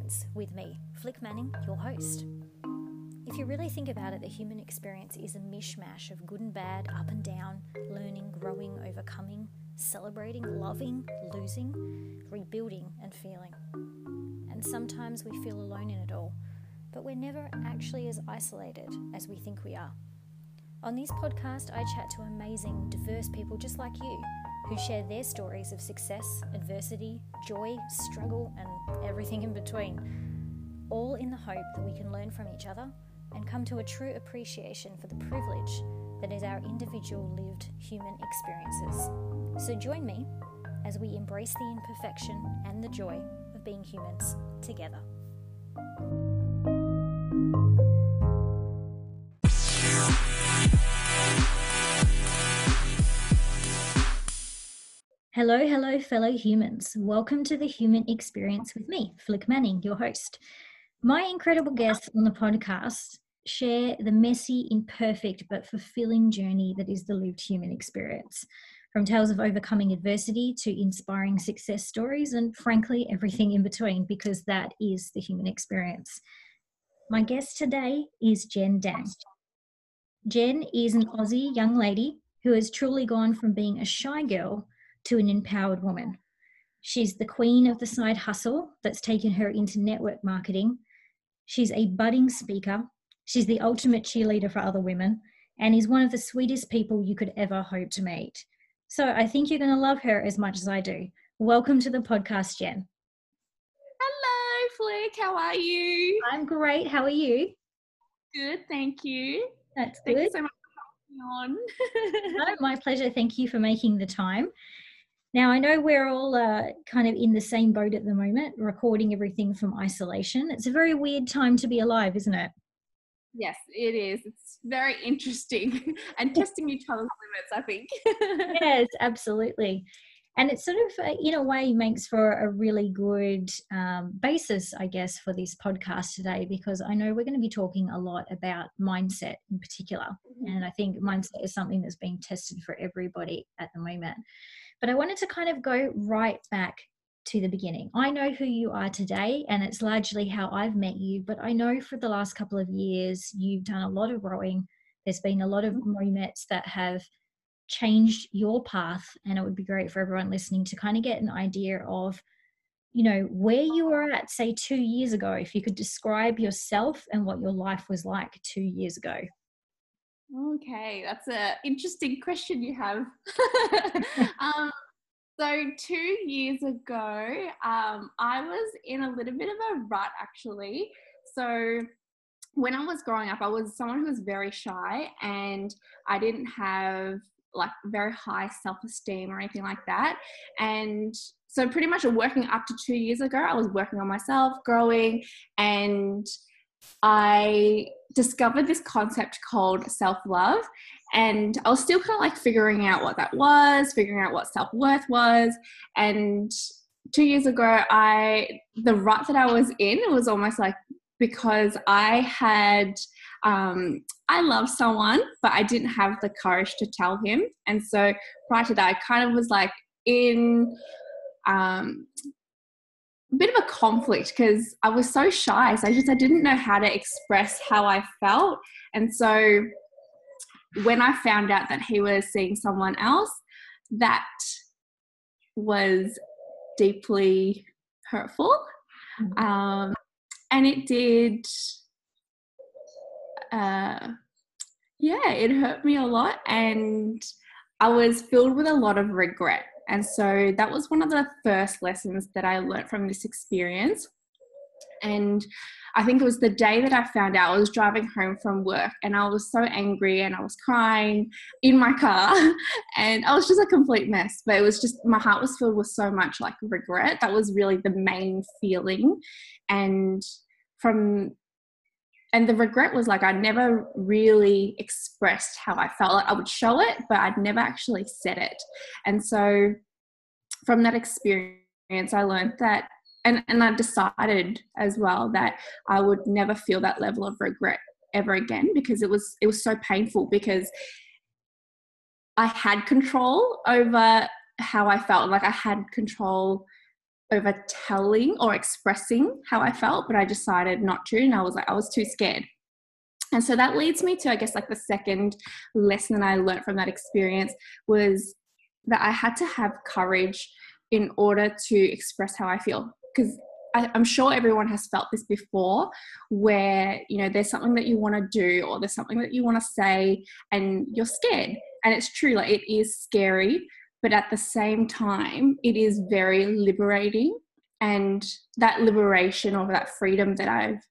experience with me, Flick Manning, your host. If you really think about it, the human experience is a mishmash of good and bad, up and down, learning, growing, overcoming, celebrating, loving, losing, rebuilding, and feeling. And sometimes we feel alone in it all, but we're never actually as isolated as we think we are. On this podcast, I chat to amazing, diverse people just like you who share their stories of success, adversity, joy, struggle, and everything in between, all in the hope that we can learn from each other and come to a true appreciation for the privilege that is our individual lived human experiences. So join me as we embrace the imperfection and the joy of being humans together. Hello, hello, fellow humans. Welcome to the Human Experience with me, Flick Manning, your host. My incredible guests on the podcast share the messy, imperfect, but fulfilling journey that is the lived human experience. From tales of overcoming adversity to inspiring success stories, and frankly, everything in between, because that is the human experience. My guest today is Jen Dang. Jen is an Aussie young lady who has truly gone from being a shy girl to an empowered woman. She's the queen of the side hustle that's taken her into network marketing. She's a budding speaker. She's the ultimate cheerleader for other women and is one of the sweetest people you could ever hope to meet. So I think you're going to love her as much as I do. Welcome to the podcast, Jen. Hello, Flick. How are you? I'm great. How are you? Good, thank you. That's Thank good. you so much for coming on. no, my pleasure. Thank you for making the time. Now, I know we're all uh, kind of in the same boat at the moment, recording everything from isolation. It's a very weird time to be alive, isn't it? yes, it is. It's very interesting and testing each other's limits, I think. yes, absolutely. And it sort of, uh, in a way, makes for a really good um, basis, I guess, for this podcast today, because I know we're going to be talking a lot about mindset in particular. And I think mindset is something that's being tested for everybody at the moment. But I wanted to kind of go right back to the beginning. I know who you are today, and it's largely how I've met you. But I know for the last couple of years, you've done a lot of growing. There's been a lot of mm-hmm. moments that have changed your path, and it would be great for everyone listening to kind of get an idea of, you know, where you were at, say, two years ago. If you could describe yourself and what your life was like two years ago. Okay, that's an interesting question you have. um, so, two years ago, um, I was in a little bit of a rut actually. So, when I was growing up, I was someone who was very shy and I didn't have like very high self esteem or anything like that. And so, pretty much working up to two years ago, I was working on myself, growing, and I discovered this concept called self love. And I was still kind of like figuring out what that was, figuring out what self worth was. And two years ago, I, the rut that I was in, it was almost like because I had, um, I loved someone, but I didn't have the courage to tell him. And so prior to that, I kind of was like in, um, bit of a conflict because I was so shy. So I just I didn't know how to express how I felt. And so when I found out that he was seeing someone else, that was deeply hurtful. Mm-hmm. Um, and it did, uh, yeah, it hurt me a lot. And I was filled with a lot of regret. And so that was one of the first lessons that I learned from this experience. And I think it was the day that I found out I was driving home from work and I was so angry and I was crying in my car and I was just a complete mess. But it was just my heart was filled with so much like regret. That was really the main feeling. And from and the regret was like I never really expressed how I felt. Like I would show it, but I'd never actually said it. And so from that experience, I learned that, and, and I decided as well that I would never feel that level of regret ever again because it was it was so painful because I had control over how I felt. Like I had control over telling or expressing how I felt, but I decided not to. And I was like, I was too scared. And so that leads me to, I guess, like the second lesson I learned from that experience was that I had to have courage in order to express how I feel. Because I'm sure everyone has felt this before, where you know there's something that you want to do or there's something that you want to say, and you're scared. And it's true, like it is scary, but at the same time, it is very liberating. And that liberation or that freedom that I've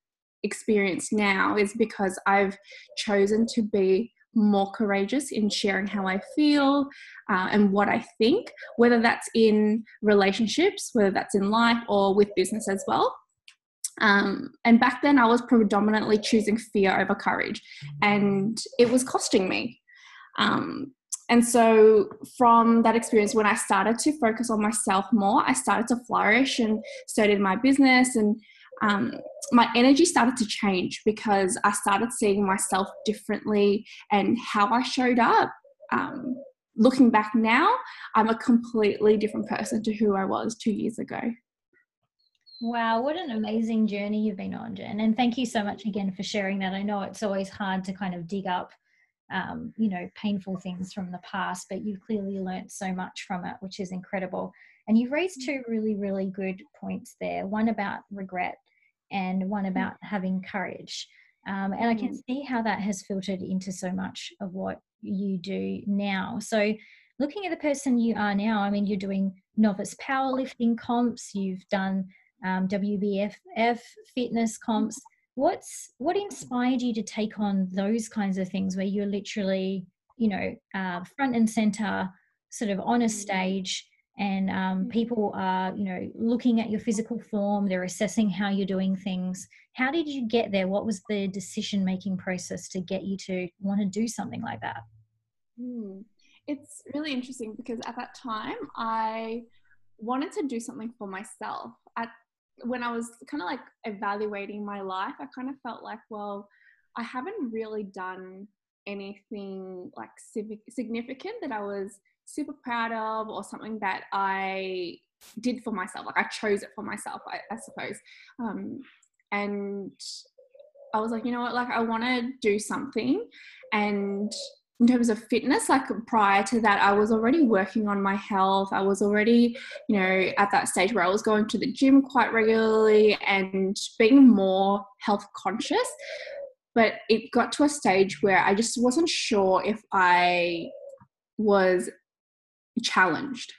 experienced now is because I've chosen to be more courageous in sharing how I feel uh, and what I think, whether that's in relationships, whether that's in life, or with business as well. Um, and back then, I was predominantly choosing fear over courage, and it was costing me. Um, and so, from that experience, when I started to focus on myself more, I started to flourish and started my business and um, my energy started to change because I started seeing myself differently and how I showed up. Um, looking back now, I'm a completely different person to who I was two years ago. Wow, what an amazing journey you've been on, Jen. And thank you so much again for sharing that. I know it's always hard to kind of dig up, um, you know, painful things from the past, but you've clearly learned so much from it, which is incredible. And you've raised two really, really good points there one about regret and one mm. about having courage. Um, and I can mm. see how that has filtered into so much of what you do now. So, looking at the person you are now, I mean, you're doing novice powerlifting comps, you've done um, WBFF fitness comps. What's what inspired you to take on those kinds of things where you're literally, you know, uh, front and center, sort of on a mm. stage, and um, mm. people are you know looking at your physical form they're assessing how you're doing things how did you get there what was the decision making process to get you to want to do something like that hmm. it's really interesting because at that time i wanted to do something for myself when i was kind of like evaluating my life i kind of felt like well i haven't really done anything like significant that i was super proud of or something that I did for myself. Like I chose it for myself, I, I suppose. Um, and I was like, you know what, like I want to do something. And in terms of fitness, like prior to that, I was already working on my health. I was already, you know, at that stage where I was going to the gym quite regularly and being more health conscious. But it got to a stage where I just wasn't sure if I was challenged.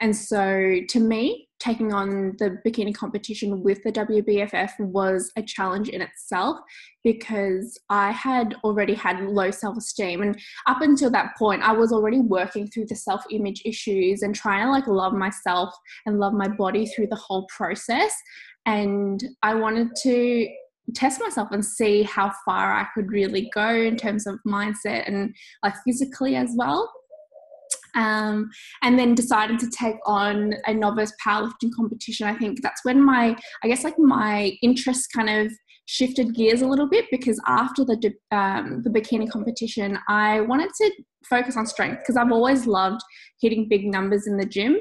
And so to me, taking on the bikini competition with the WBFF was a challenge in itself because I had already had low self esteem. And up until that point, I was already working through the self image issues and trying to like love myself and love my body through the whole process. And I wanted to test myself and see how far I could really go in terms of mindset and like physically as well um, and then decided to take on a novice powerlifting competition. I think that's when my, I guess, like my interest kind of shifted gears a little bit because after the um, the bikini competition, I wanted to focus on strength because I've always loved hitting big numbers in the gym,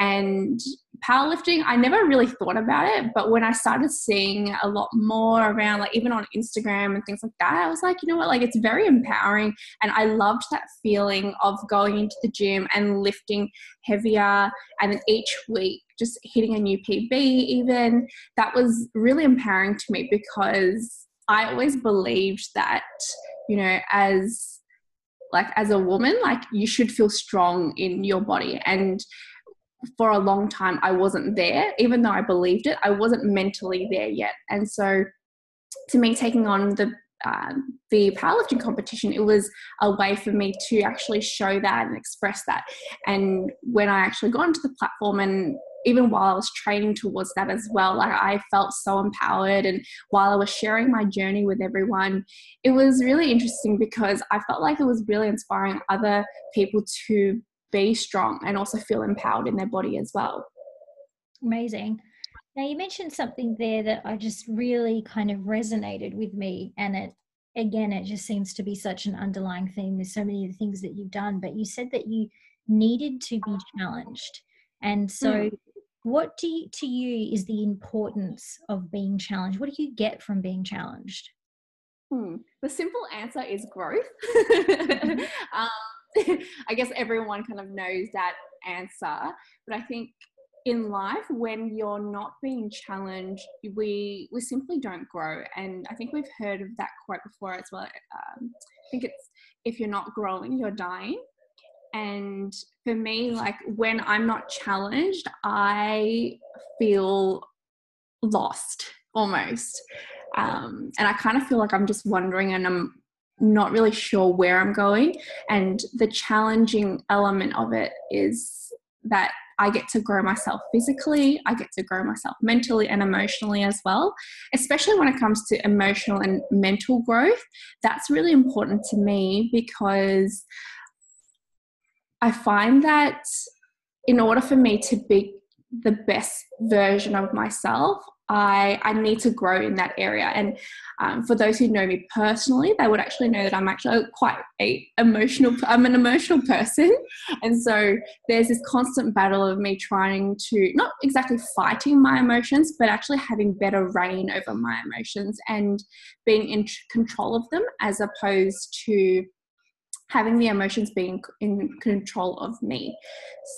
and powerlifting, I never really thought about it. But when I started seeing a lot more around, like even on Instagram and things like that, I was like, you know what, like it's very empowering. And I loved that feeling of going into the gym and lifting heavier. And then each week, just hitting a new PB, even that was really empowering to me because I always believed that, you know, as like as a woman, like you should feel strong in your body. And for a long time I wasn't there, even though I believed it, I wasn't mentally there yet. And so to me, taking on the um, the powerlifting competition, it was a way for me to actually show that and express that. And when I actually got onto the platform and even while I was training towards that as well, like I felt so empowered. And while I was sharing my journey with everyone, it was really interesting because I felt like it was really inspiring other people to be strong and also feel empowered in their body as well. Amazing. Now, you mentioned something there that I just really kind of resonated with me. And it, again, it just seems to be such an underlying theme. There's so many of the things that you've done, but you said that you needed to be challenged. And so, mm. what do you, to you is the importance of being challenged? What do you get from being challenged? Hmm. The simple answer is growth. um, I guess everyone kind of knows that answer, but I think in life when you're not being challenged we we simply don't grow. And i think we've heard of that quote before as well. Um, i think it's if you're not growing you're dying. And for me like when i'm not challenged i feel lost almost. Um, and i kind of feel like i'm just wandering and i'm not really sure where i'm going and the challenging element of it is that I get to grow myself physically, I get to grow myself mentally and emotionally as well, especially when it comes to emotional and mental growth. That's really important to me because I find that in order for me to be the best version of myself, I, I need to grow in that area. And um, for those who know me personally, they would actually know that I'm actually quite a emotional. I'm an emotional person, and so there's this constant battle of me trying to not exactly fighting my emotions, but actually having better rein over my emotions and being in control of them, as opposed to having the emotions being in control of me.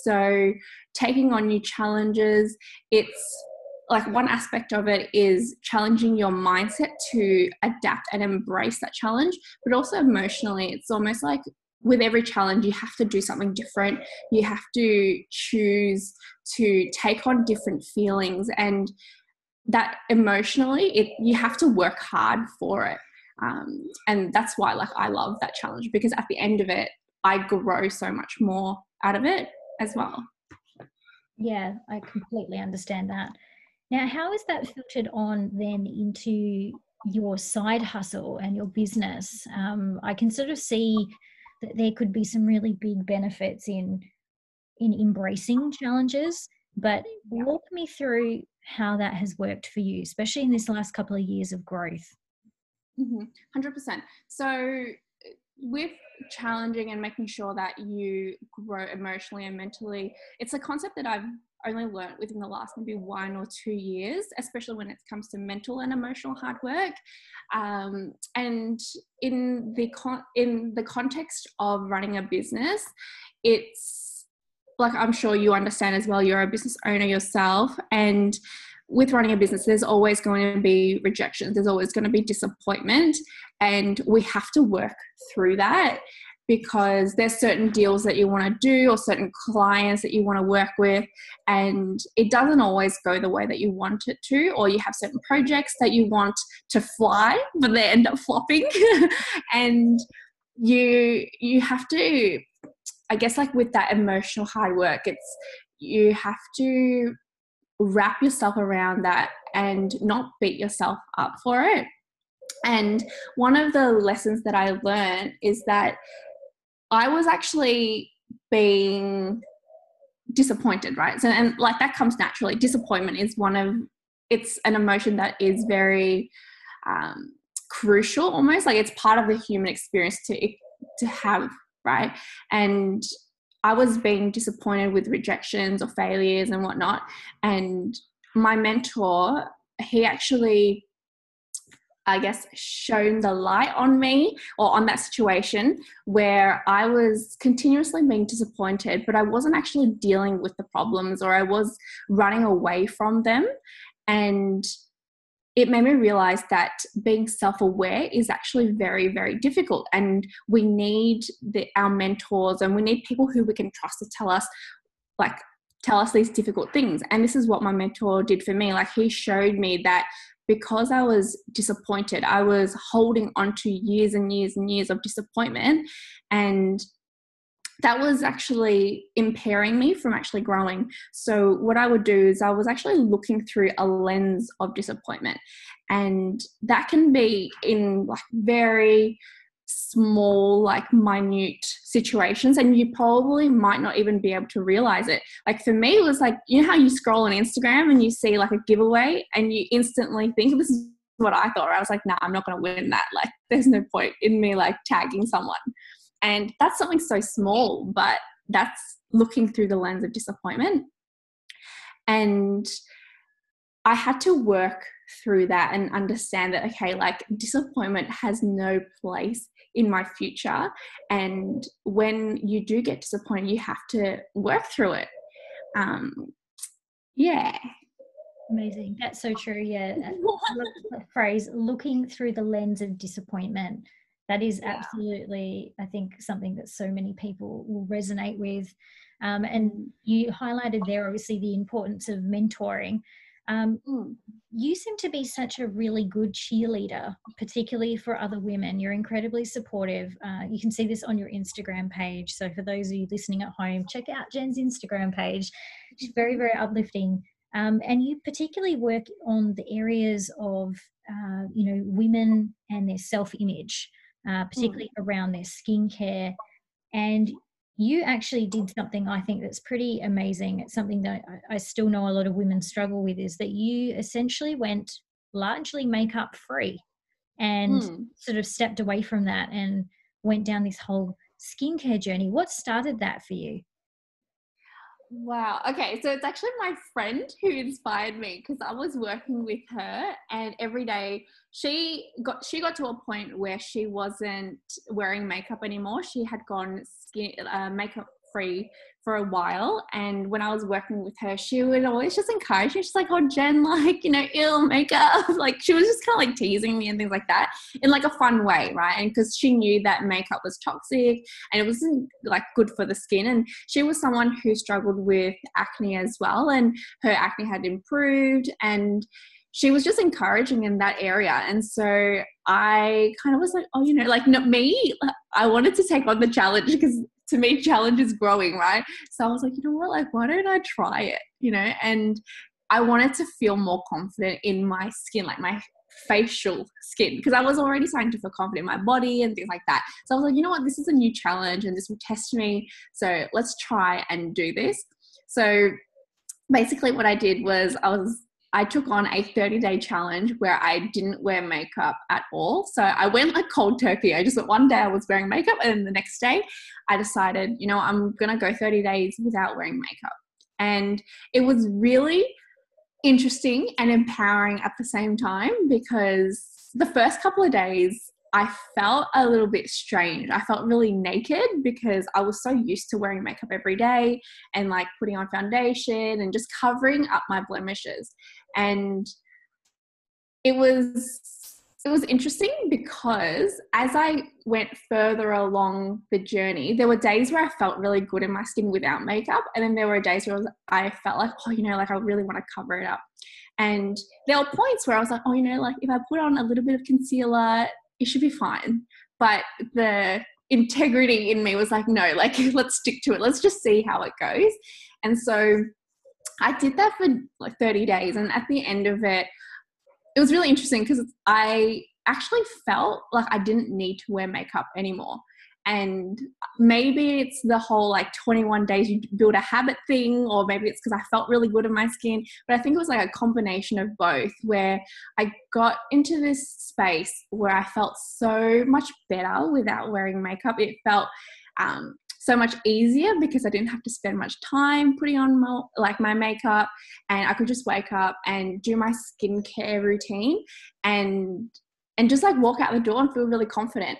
So, taking on new challenges, it's like one aspect of it is challenging your mindset to adapt and embrace that challenge, but also emotionally, it's almost like with every challenge, you have to do something different. You have to choose to take on different feelings, and that emotionally, it you have to work hard for it. Um, and that's why like i love that challenge because at the end of it i grow so much more out of it as well. Yeah i completely understand that now how is that filtered on then into your side hustle and your business um, i can sort of see that there could be some really big benefits in in embracing challenges but walk me through how that has worked for you especially in this last couple of years of growth Mm-hmm. 100%. So, with challenging and making sure that you grow emotionally and mentally, it's a concept that I've only learned within the last maybe one or two years, especially when it comes to mental and emotional hard work. Um, and in the con- in the context of running a business, it's like I'm sure you understand as well. You're a business owner yourself, and with running a business, there's always going to be rejections, there's always going to be disappointment, and we have to work through that because there's certain deals that you want to do or certain clients that you want to work with and it doesn't always go the way that you want it to or you have certain projects that you want to fly but they end up flopping and you you have to i guess like with that emotional hard work it's you have to wrap yourself around that and not beat yourself up for it. And one of the lessons that I learned is that I was actually being disappointed, right? So, and like that comes naturally. Disappointment is one of, it's an emotion that is very um, crucial almost. Like it's part of the human experience to, to have, right? And I was being disappointed with rejections or failures and whatnot. And my mentor, he actually, I guess, shone the light on me or on that situation where I was continuously being disappointed, but I wasn't actually dealing with the problems or I was running away from them. And it made me realize that being self-aware is actually very very difficult. And we need the, our mentors and we need people who we can trust to tell us like tell us these difficult things. And this is what my mentor did for me. Like he showed me that because I was disappointed, I was holding on to years and years and years of disappointment. And that was actually impairing me from actually growing. So, what I would do is I was actually looking through a lens of disappointment, and that can be in like very small, like minute situations, and you probably might not even be able to realize it. Like for me, it was like, you know, how you scroll on Instagram and you see like a giveaway, and you instantly think, this is what I thought. I was like, nah, I'm not going to win that. Like, there's no point in me like tagging someone. And that's something so small, but that's looking through the lens of disappointment. And I had to work through that and understand that, okay, like disappointment has no place in my future. And when you do get disappointed, you have to work through it. Um, yeah. Amazing. That's so true. Yeah. the phrase looking through the lens of disappointment. That is yeah. absolutely, I think, something that so many people will resonate with. Um, and you highlighted there, obviously, the importance of mentoring. Um, mm. You seem to be such a really good cheerleader, particularly for other women. You're incredibly supportive. Uh, you can see this on your Instagram page. So, for those of you listening at home, check out Jen's Instagram page. She's very, very uplifting. Um, and you particularly work on the areas of, uh, you know, women and their self-image, uh, mm. particularly mm. around their skincare. And you actually did something I think that's pretty amazing. It's something that I still know a lot of women struggle with is that you essentially went largely makeup free and mm. sort of stepped away from that and went down this whole skincare journey. What started that for you? Wow. Okay. So it's actually my friend who inspired me because I was working with her and every day she got she got to a point where she wasn't wearing makeup anymore. She had gone skin uh, makeup free for a while. And when I was working with her, she would always just encourage me. She's like, oh, Jen, like, you know, ill makeup. like, she was just kind of like teasing me and things like that in like a fun way, right? And because she knew that makeup was toxic and it wasn't like good for the skin. And she was someone who struggled with acne as well. And her acne had improved. And she was just encouraging in that area. And so I kind of was like, oh, you know, like not me, I wanted to take on the challenge because to me challenge is growing right so i was like you know what like why don't i try it you know and i wanted to feel more confident in my skin like my facial skin because I was already starting to feel confident in my body and things like that. So I was like, you know what, this is a new challenge and this will test me. So let's try and do this. So basically, what I did was I was I took on a 30 day challenge where I didn't wear makeup at all. So I went like cold turkey. I just one day I was wearing makeup, and the next day I decided, you know, I'm to go 30 days without wearing makeup. And it was really interesting and empowering at the same time because the first couple of days I felt a little bit strange. I felt really naked because I was so used to wearing makeup every day and like putting on foundation and just covering up my blemishes and it was it was interesting because as I went further along the journey, there were days where I felt really good in my skin without makeup, and then there were days where I, felt like, oh, you know, like I really want to cover it up. And there were points where I was like, oh, you know, like if I put on a little bit of concealer, it should be fine. But the integrity in me was like, no, like let's stick to it. Let's just see how it goes. And so I did that for like 30 days. And at the end of it, it was really interesting because I actually felt like I didn't need to wear makeup anymore. And maybe it's the whole like 21 days you build a habit thing, or maybe it's because I felt really good in my skin. But I think it was like a combination of both where I got into this space where I felt so much better without wearing makeup. It felt um, so much easier because I didn't have to spend much time putting on my, like my makeup and I could just wake up and do my skincare routine and and just like walk out the door and feel really confident.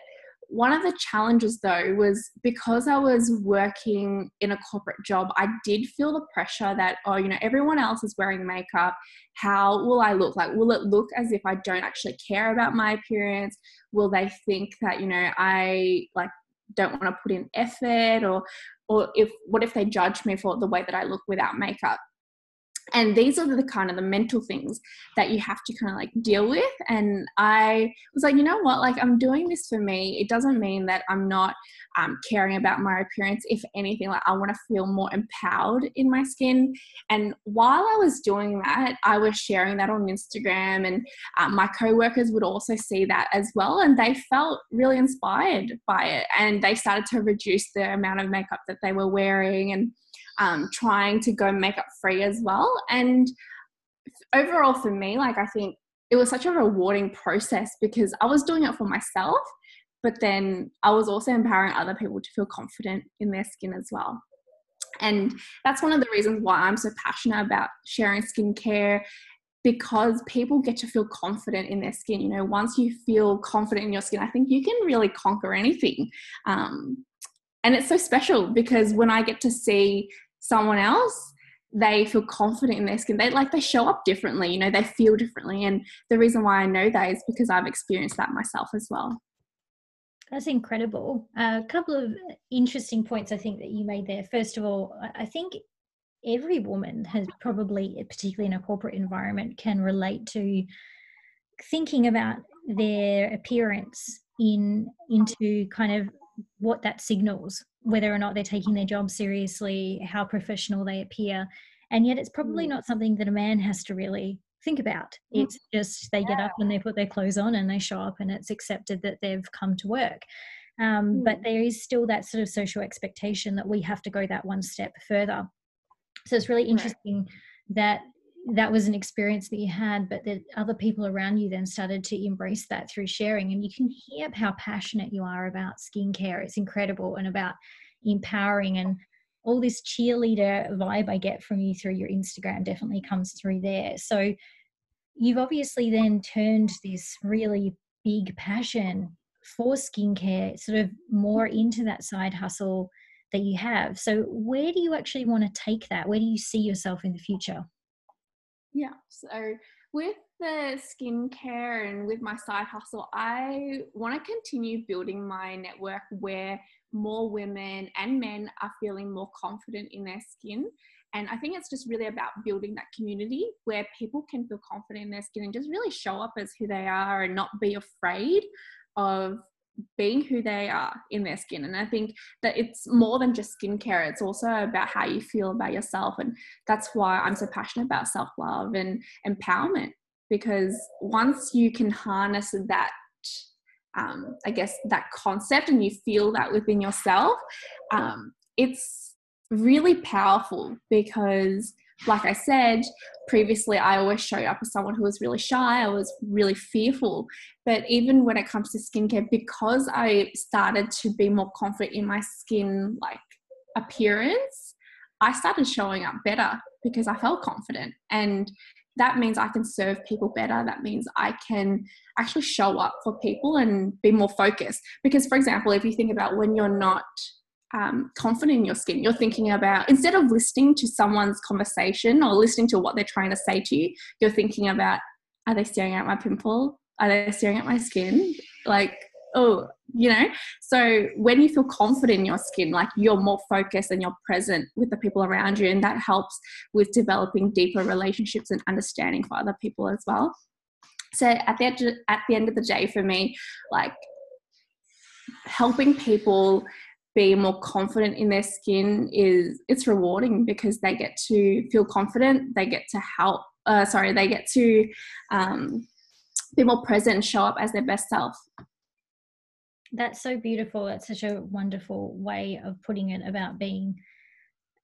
One of the challenges though was because I was working in a corporate job, I did feel the pressure that, oh, you know, everyone else is wearing makeup. How will I look? Like, will it look as if I don't actually care about my appearance? Will they think that, you know, I like don't want to put in effort or or if what if they judge me for the way that I look without makeup and these are the kind of the mental things that you have to kind of like deal with. And i was like you know what? Like i'm doing this for me. It doesn't mean that i'm not um, caring about my appearance. If anything like i want to feel more empowered in my skin. And while i was doing that i was sharing that on instagram and um, my co-workers would also see that as well and they felt really inspired by it. And they started to reduce the amount of makeup that they were wearing and um, trying to go makeup free as well. And overall, for me, like I think it was such a rewarding process because I was doing it for myself, but then I was also empowering other people to feel confident in their skin as well. And that's one of the reasons why I'm so passionate about sharing skincare because people get to feel confident in their skin. You know, once you feel confident in your skin, I think you can really conquer anything. Um, and it's so special because when I get to see someone else, they feel confident in their skin. They like they show up differently, you know, they feel differently. And the reason why I know that is because I've experienced that myself as well. That's incredible. A couple of interesting points I think that you made there. First of all, I think every woman has probably, particularly in a corporate environment, can relate to thinking about their appearance in into kind of what that signals whether or not they're taking their job seriously how professional they appear and yet it's probably mm. not something that a man has to really think about mm. it's just they get up and they put their clothes on and they show up and it's accepted that they've come to work um, but mm. there is still that sort of social expectation that we have to go that one step further so it's really interesting that that was an experience that you had, but that other people around you then started to embrace that through sharing. And you can hear how passionate you are about skincare. It's incredible and about empowering and all this cheerleader vibe I get from you through your Instagram definitely comes through there. So you've obviously then turned this really big passion for skincare sort of more into that side hustle that you have. So, where do you actually want to take that? Where do you see yourself in the future? Yeah, so with the skincare and with my side hustle, I want to continue building my network where more women and men are feeling more confident in their skin. And I think it's just really about building that community where people can feel confident in their skin and just really show up as who they are and not be afraid of being who they are in their skin. And I think that it's more than just skincare, it's also about how you feel about yourself. And that's why I'm so passionate about self love and empowerment because once you can harness that. Um, I guess that concept, and you feel that within yourself, um, it's really powerful because like I said previously, I always showed up as someone who was really shy. I was really fearful. But even when it comes to skincare, because I started to be more confident in my skin, like appearance, I started showing up better because I felt confident. And that means I can serve people better. That means I can actually show up for people and be more focused. Because, for example, if you think about when you're not um, confident in your skin. You're thinking about, instead of listening to someone's conversation or listening to what they're trying to say to you, you're thinking about, are they staring at my pimple? Are they staring at my skin? Like, oh, you know? So when you feel confident in your skin, like you're more focused and you're present with the people around you, and that helps with developing deeper relationships and understanding for other people as well. So at the, at the end of the day, for me, like helping people be more confident in their skin is it's rewarding because they get to feel confident. They get to help uh, sorry they get to um, be more present and show up as their best self. That's so beautiful. That's such a wonderful way of putting it about being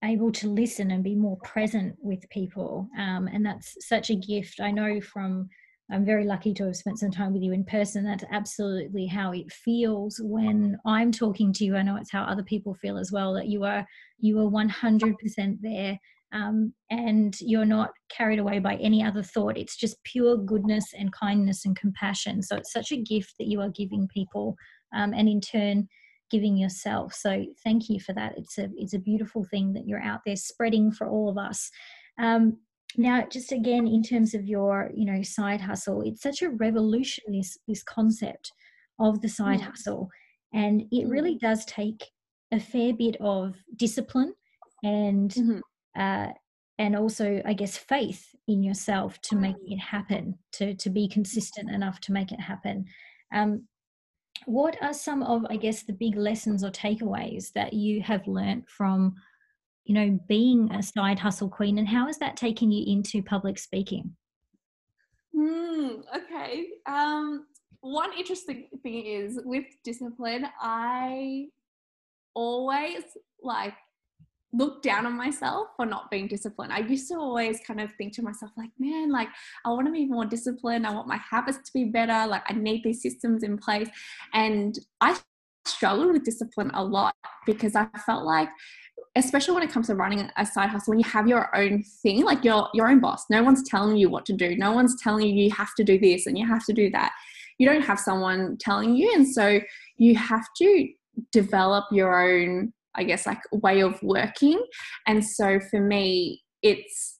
able to listen and be more present with people. Um, and that's such a gift. I know from I'm very lucky to have spent some time with you in person. That's absolutely how it feels when I'm talking to you. I know it's how other people feel as well. That you are you are 100% there, um, and you're not carried away by any other thought. It's just pure goodness and kindness and compassion. So it's such a gift that you are giving people, um, and in turn giving yourself. So thank you for that. It's a it's a beautiful thing that you're out there spreading for all of us. Um, now just again in terms of your you know side hustle it's such a revolution this this concept of the side mm. hustle and it really mm. does take a fair bit of discipline and mm-hmm. uh, and also i guess faith in yourself to make it happen to to be consistent enough to make it happen um, what are some of i guess the big lessons or takeaways that you have learned from you know, being a side hustle queen and how has that taken you into public speaking? Mm, okay. Um, one interesting thing is with discipline, I always like look down on myself for not being disciplined. I used to always kind of think to myself, like, man, like, I want to be more disciplined. I want my habits to be better. Like, I need these systems in place. And I struggled with discipline a lot because I felt like especially when it comes to running a side hustle when you have your own thing like your your own boss no one's telling you what to do. No one's telling you you have to do this and you have to do that. You don't have someone telling you and so you have to develop your own i guess like way of working. And so for me it's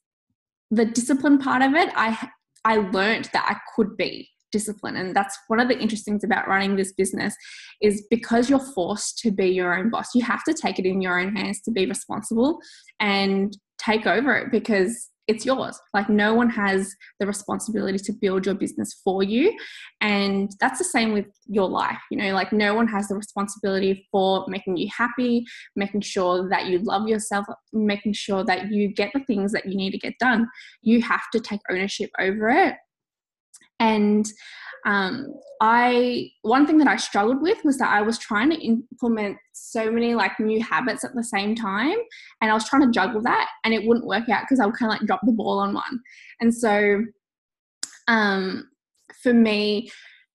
the discipline part of it i i learned that i could be discipline. And that's one of the interesting things about running this business is because you're forced to be your own boss you have to take it in your own hands to be responsible and take over it because it's yours. Like no one has the responsibility to build your business for you. And that's the same with your life you know like no one has the responsibility for making you happy making sure that you love yourself making sure that you get the things that you need to get done. You have to take ownership over it and um, I one thing that I struggled with was that I was trying to implement so many like new habits at the same time, and I was trying to juggle that, and it wouldn't work out because I would kind of like drop the ball on one. And so, um, for me,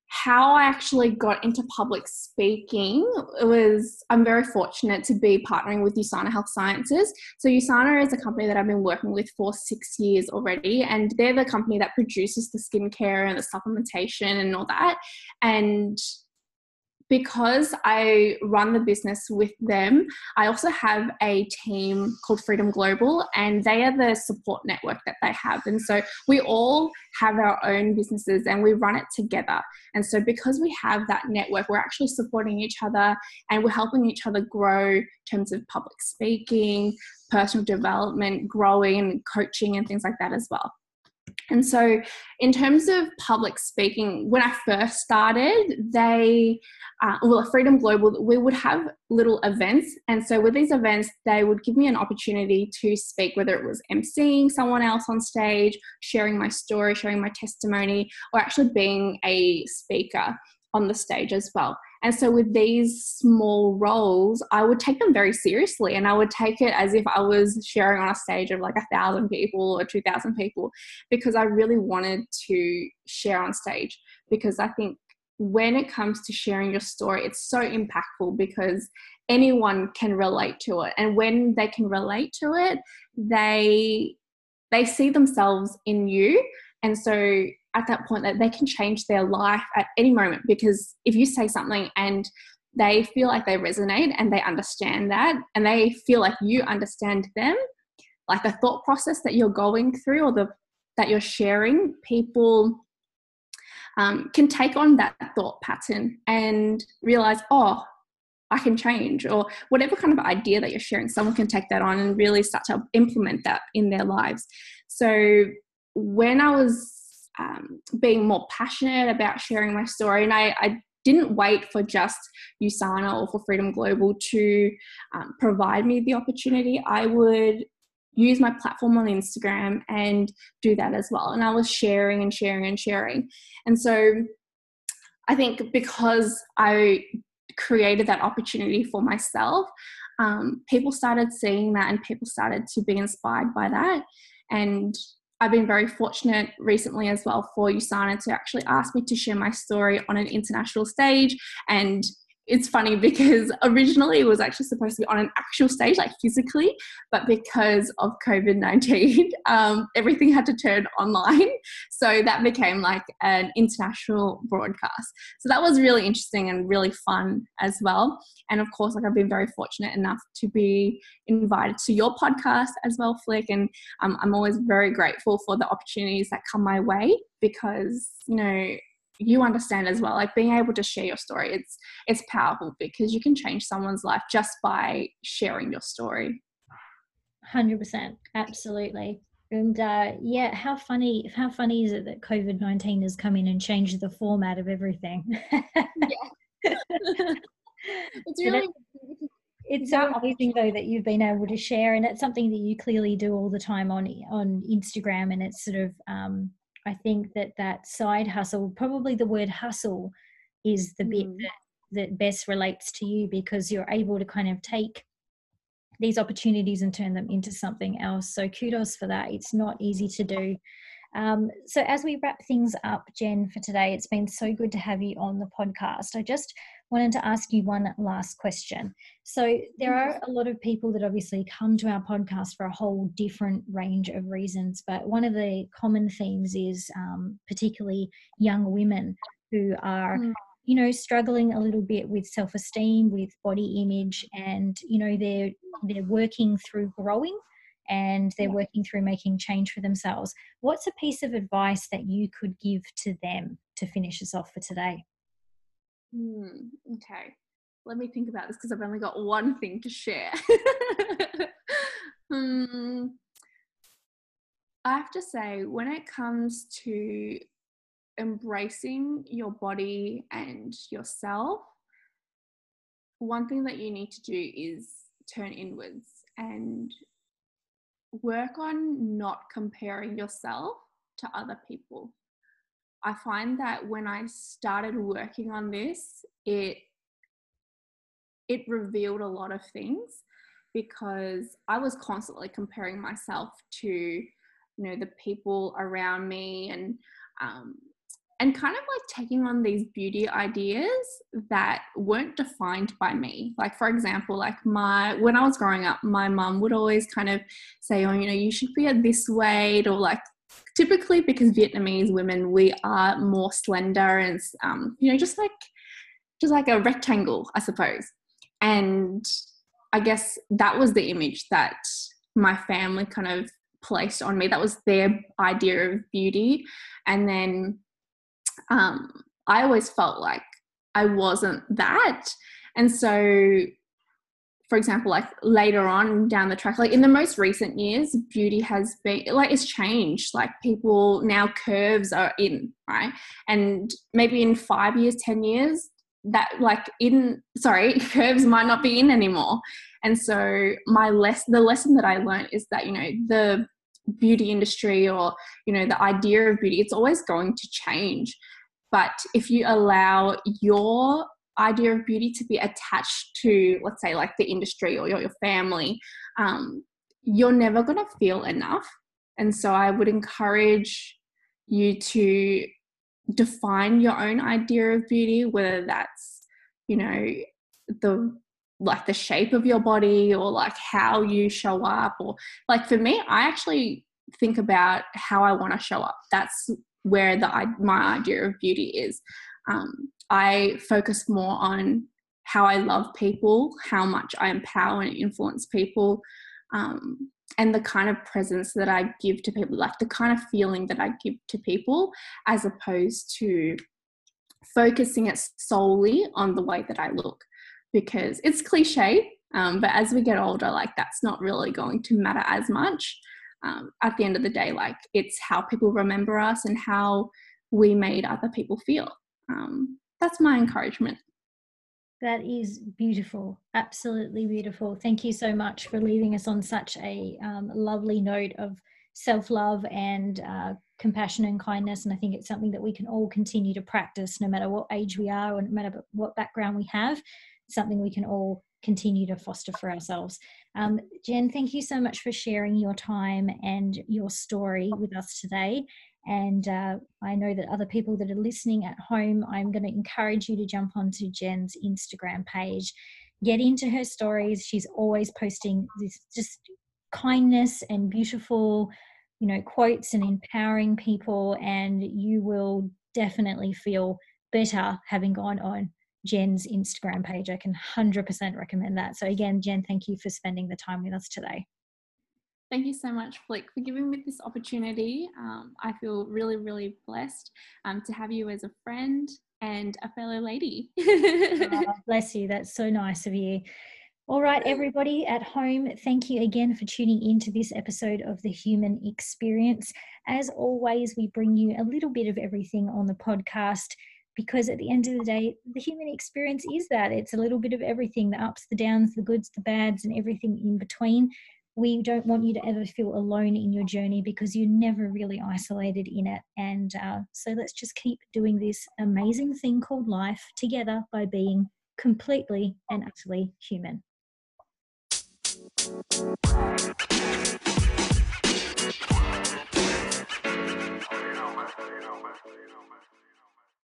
how I actually got into public speaking was I'm very fortunate to be partnering with USANA Health Sciences. So USANA is a company that I've been working with for six years already, and they're the company that produces the skincare and the supplementation and all that. And because I run the business with them, I also have a team called Freedom Global, and they are the support network that they have. And so we all have our own businesses and we run it together. And so because we have that network, we're actually supporting each other and we're helping each other grow in terms of public speaking, personal development, growing, coaching, and things like that as well. And so, in terms of public speaking, when I first started, they, uh, well, Freedom Global, we would have little events. And so, with these events, they would give me an opportunity to speak, whether it was emceeing someone else on stage, sharing my story, sharing my testimony, or actually being a speaker on the stage as well. And so with these small roles, I would take them very seriously and I would take it as if I was sharing on a stage of like a thousand people or 2,000 people because I really wanted to share on stage because I think when it comes to sharing your story, it's so impactful because anyone can relate to it. And when they can relate to it, they they see themselves in you. And so at that point that they can change their life at any moment because if you say something and they feel like they resonate and they understand that and they feel like you understand them like the thought process that you're going through or the that you're sharing people um, can take on that thought pattern and realize oh i can change or whatever kind of idea that you're sharing someone can take that on and really start to implement that in their lives. So when i was um, being more passionate about sharing my story. And I, I didn't wait for just USANA or for Freedom Global to um, provide me the opportunity. I would use my platform on Instagram and do that as well. And I was sharing and sharing and sharing. And so I think because I created that opportunity for myself, um, people started seeing that and people started to be inspired by that. And I've been very fortunate recently as well for USANA to actually ask me to share my story on an international stage and it's funny because originally it was actually supposed to be on an actual stage, like physically, but because of COVID 19, um, everything had to turn online. So that became like an international broadcast. So that was really interesting and really fun as well. And of course, like I've been very fortunate enough to be invited to your podcast as well, Flick. And um, I'm always very grateful for the opportunities that come my way because, you know, you understand as well like being able to share your story it's it's powerful because you can change someone's life just by sharing your story. 100% absolutely. And uh, yeah how funny how funny is it that covid-19 has come in and changed the format of everything? Yeah. It's really it's so amazing though that you've been able to share and it's something that you clearly do all the time on on instagram and it's sort of um, I think that that side hustle, probably the word hustle, is the mm. bit that, that best relates to you because you're able to kind of take these opportunities and turn them into something else. So kudos for that. It's not easy to do. Um, so as we wrap things up, Jen, for today, it's been so good to have you on the podcast. I just wanted to ask you one last question. So, there are a lot of people that obviously come to our podcast for a whole different range of reasons, but one of the common themes is um, particularly young women who are. Mm. You know, struggling a little bit with self-esteem, with body image, and you know they're they're working through growing and they're working through making change for themselves. What's a piece of advice that you could give to them to finish us off for today? Hmm, okay, let me think about this because I've only got one thing to share. hmm. I have to say, when it comes to embracing your body and yourself, one thing that you need to do is turn inwards and work on not comparing yourself to other people. I find that when I started working on this, it it revealed a lot of things because I was constantly comparing myself to you know the people around me and um, and kind of like taking on these beauty ideas that weren't defined by me. Like for example like my when i was growing up my mum would always kind of say oh you know you should be at this weight or like typically because vietnamese women we are more slender and um, you know just like just like a rectangle i suppose. And i guess that was the image that my family kind of placed on me. That was their idea of beauty. And then um, I always felt like I wasn't that. And so, for example, like later on down the track, like in the most recent years, beauty has been like it's changed. Like people now curves are in, right? And maybe in five years, 10 years, that like in sorry, curves might not be in anymore. And so my less the lesson that I learned is that, you know, the beauty industry or, you know, the idea of beauty, it's always going to change. But if you allow your idea of beauty to be attached to, let's say, like the industry or your, your family, um, you're never going to feel enough. And so I would encourage you to define your own idea of beauty, whether that's, you know, the like the shape of your body or like how you show up or like for me i actually think about how i want to show up that's where the my idea of beauty is. Um, I focus more on how I love people, how much I empower and influence people, um, and the kind of presence that I give to people, like the kind of feeling that I give to people, as opposed to focusing it solely on the way that I look. Because it's cliche, um, but as we get older, like that's not really going to matter as much um, at the end of the day, like it's how people remember us and how we made other people feel. Um, that's my encouragement. That is beautiful, absolutely beautiful. Thank you so much for leaving us on such a um, lovely note of self love and uh, compassion and kindness. And I think it's something that we can all continue to practice no matter what age we are or no matter what background we have, something we can all continue to foster for ourselves. Um, Jen, thank you so much for sharing your time and your story with us today. And uh, I know that other people that are listening at home, I'm going to encourage you to jump onto Jen's Instagram page, get into her stories. She's always posting this just kindness and beautiful, you know, quotes and empowering people, and you will definitely feel better having gone on Jen's Instagram page. I can 100% recommend that. So, again, Jen, thank you for spending the time with us today. Thank you so much, Flick, for giving me this opportunity. Um, I feel really, really blessed um, to have you as a friend and a fellow lady. oh, bless you. That's so nice of you. All right, everybody at home, thank you again for tuning into this episode of The Human Experience. As always, we bring you a little bit of everything on the podcast because at the end of the day, the human experience is that it's a little bit of everything the ups, the downs, the goods, the bads, and everything in between. We don't want you to ever feel alone in your journey because you're never really isolated in it. And uh, so let's just keep doing this amazing thing called life together by being completely and utterly human.